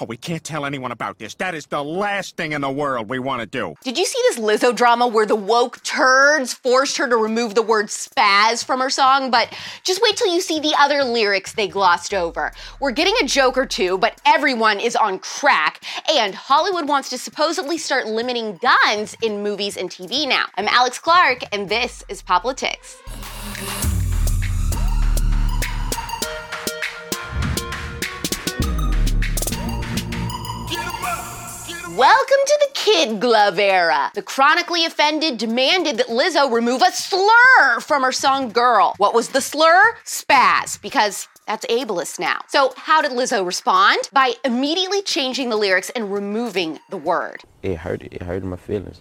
Oh, we can't tell anyone about this. That is the last thing in the world we want to do. Did you see this Lizzo drama where the woke turds forced her to remove the word spaz from her song? But just wait till you see the other lyrics they glossed over. We're getting a joke or two, but everyone is on crack, and Hollywood wants to supposedly start limiting guns in movies and TV now. I'm Alex Clark, and this is Poplitics. Welcome to the kid glove era. The chronically offended demanded that Lizzo remove a slur from her song Girl. What was the slur? Spaz, because that's ableist now. So, how did Lizzo respond? By immediately changing the lyrics and removing the word. It hurt. It hurt my feelings.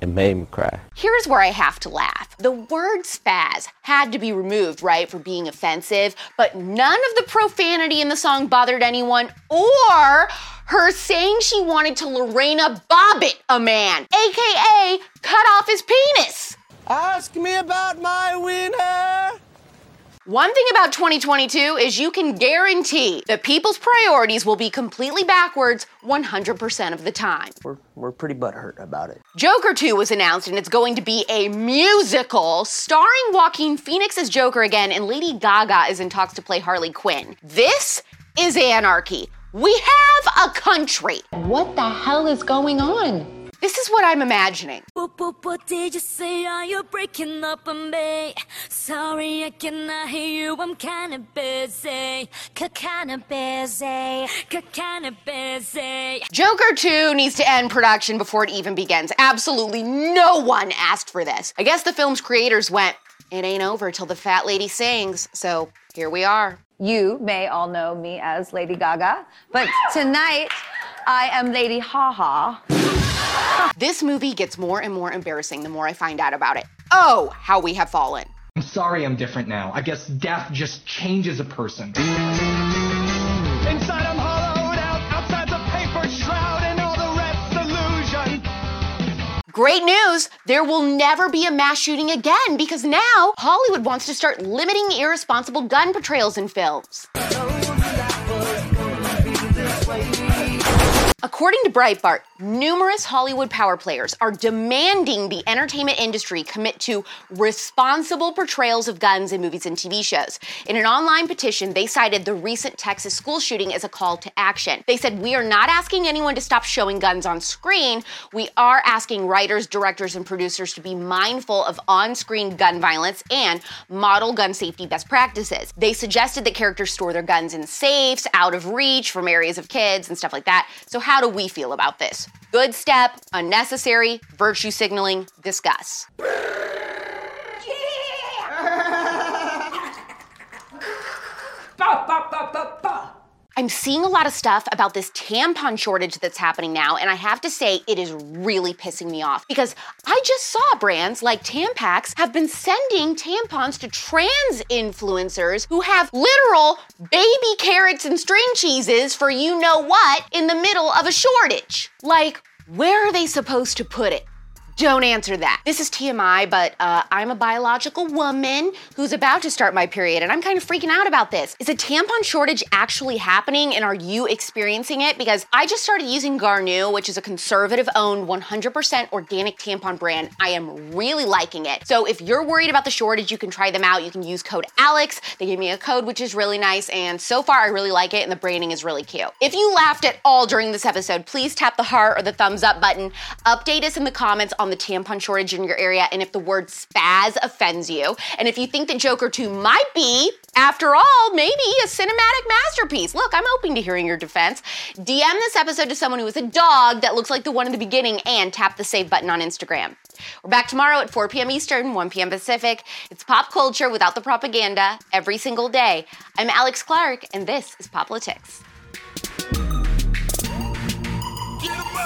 It made me cry. Here's where I have to laugh. The word spaz had to be removed, right, for being offensive, but none of the profanity in the song bothered anyone or her saying she wanted to Lorena Bobbitt a man, aka cut off his penis. Ask me about my winner. One thing about 2022 is you can guarantee that people's priorities will be completely backwards 100% of the time. We're, we're pretty butthurt about it. Joker 2 was announced, and it's going to be a musical starring Joaquin Phoenix as Joker again, and Lady Gaga is in talks to play Harley Quinn. This is anarchy. We have a country. What the hell is going on? This is what I'm imagining. What did you say? Are you breaking up on me? Sorry, I cannot hear you. I'm kinda busy. Kinda busy. Kinda busy. Joker 2 needs to end production before it even begins. Absolutely no one asked for this. I guess the film's creators went, it ain't over till the fat lady sings, so here we are. You may all know me as Lady Gaga, but tonight I am Lady Haha. This movie gets more and more embarrassing the more I find out about it. Oh, how we have fallen. I'm sorry I'm different now. I guess death just changes a person. Inside I'm hollowed out, outside's a paper shroud, and all the rest's illusion. Great news! There will never be a mass shooting again because now Hollywood wants to start limiting irresponsible gun portrayals in films. According to Breitbart, numerous Hollywood power players are demanding the entertainment industry commit to responsible portrayals of guns in movies and TV shows. In an online petition, they cited the recent Texas school shooting as a call to action. They said, We are not asking anyone to stop showing guns on screen. We are asking writers, directors, and producers to be mindful of on screen gun violence and model gun safety best practices. They suggested that characters store their guns in safes, out of reach from areas of kids, and stuff like that. So, how do we feel about this? Good step, unnecessary, virtue signaling, discuss. I'm seeing a lot of stuff about this tampon shortage that's happening now, and I have to say it is really pissing me off because I just saw brands like Tampax have been sending tampons to trans influencers who have literal baby carrots and string cheeses for you know what in the middle of a shortage. Like, where are they supposed to put it? Don't answer that. This is TMI, but uh, I'm a biological woman who's about to start my period, and I'm kind of freaking out about this. Is a tampon shortage actually happening, and are you experiencing it? Because I just started using Garnu, which is a conservative owned 100% organic tampon brand. I am really liking it. So if you're worried about the shortage, you can try them out. You can use code ALEX. They gave me a code, which is really nice, and so far I really like it, and the branding is really cute. If you laughed at all during this episode, please tap the heart or the thumbs up button. Update us in the comments on the tampon shortage in your area and if the word spaz offends you. And if you think that Joker 2 might be, after all, maybe a cinematic masterpiece. Look, I'm open to hearing your defense. DM this episode to someone who is a dog that looks like the one in the beginning and tap the save button on Instagram. We're back tomorrow at 4 p.m. Eastern, 1 p.m. Pacific. It's pop culture without the propaganda every single day. I'm Alex Clark, and this is Poplitics.